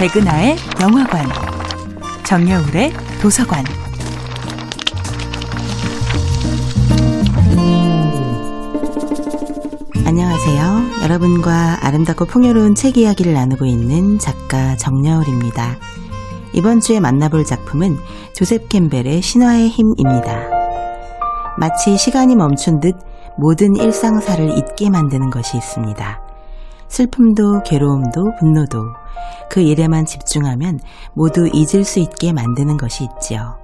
백은하의 영화관, 정여울의 도서관. 안녕하세요. 여러분과 아름답고 풍요로운 책 이야기를 나누고 있는 작가 정여울입니다. 이번 주에 만나볼 작품은 조셉 캠벨의 신화의 힘입니다. 마치 시간이 멈춘 듯 모든 일상사를 잊게 만드는 것이 있습니다. 슬픔도 괴로움도 분노도 그 일에만 집중하면 모두 잊을 수 있게 만드는 것이 있지요.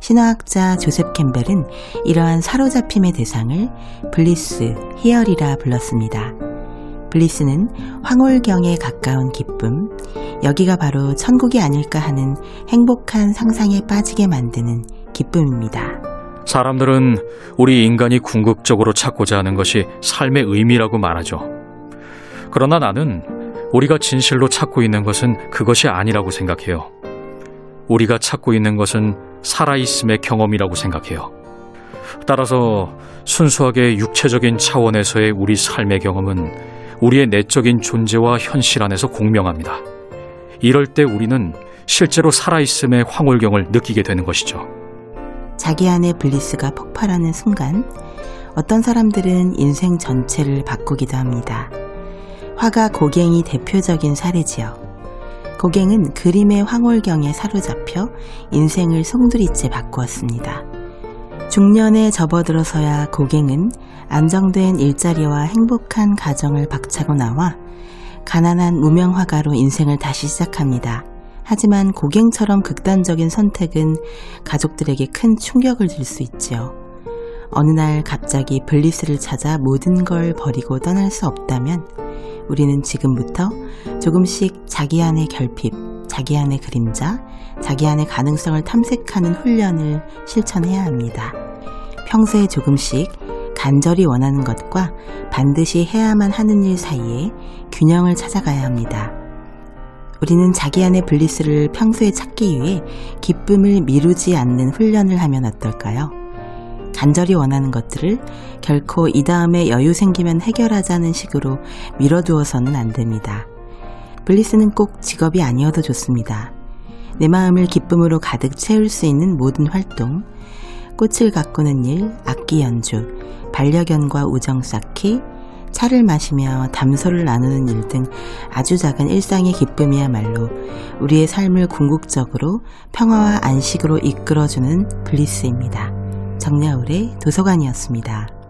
신화학자 조셉 캠벨은 이러한 사로잡힘의 대상을 블리스, 희열이라 불렀습니다. 블리스는 황홀경에 가까운 기쁨, 여기가 바로 천국이 아닐까 하는 행복한 상상에 빠지게 만드는 기쁨입니다. 사람들은 우리 인간이 궁극적으로 찾고자 하는 것이 삶의 의미라고 말하죠. 그러나 나는 우리가 진실로 찾고 있는 것은 그것이 아니라고 생각해요. 우리가 찾고 있는 것은 살아있음의 경험이라고 생각해요. 따라서 순수하게 육체적인 차원에서의 우리 삶의 경험은 우리의 내적인 존재와 현실 안에서 공명합니다. 이럴 때 우리는 실제로 살아있음의 황홀경을 느끼게 되는 것이죠. 자기 안의 블리스가 폭발하는 순간 어떤 사람들은 인생 전체를 바꾸기도 합니다. 화가 고갱이 대표적인 사례지요. 고갱은 그림의 황홀경에 사로잡혀 인생을 송두리째 바꾸었습니다. 중년에 접어들어서야 고갱은 안정된 일자리와 행복한 가정을 박차고 나와 가난한 무명 화가로 인생을 다시 시작합니다. 하지만 고갱처럼 극단적인 선택은 가족들에게 큰 충격을 줄 수 있지요. 어느 날 갑자기 블리스를 찾아 모든 걸 버리고 떠날 수 없다면 우리는 지금부터 조금씩 자기 안의 결핍, 자기 안의 그림자, 자기 안의 가능성을 탐색하는 훈련을 실천해야 합니다. 평소에 조금씩 간절히 원하는 것과 반드시 해야만 하는 일 사이에 균형을 찾아가야 합니다. 우리는 자기 안의 블리스를 평소에 찾기 위해 기쁨을 미루지 않는 훈련을 하면 어떨까요? 간절히 원하는 것들을 결코 이 다음에 여유 생기면 해결하자는 식으로 미뤄두어서는 안 됩니다. 블리스는 꼭 직업이 아니어도 좋습니다. 내 마음을 기쁨으로 가득 채울 수 있는 모든 활동, 꽃을 가꾸는 일, 악기 연주, 반려견과 우정 쌓기, 차를 마시며 담소를 나누는 일 등 아주 작은 일상의 기쁨이야말로 우리의 삶을 궁극적으로 평화와 안식으로 이끌어주는 블리스입니다. 정야울의 도서관이었습니다.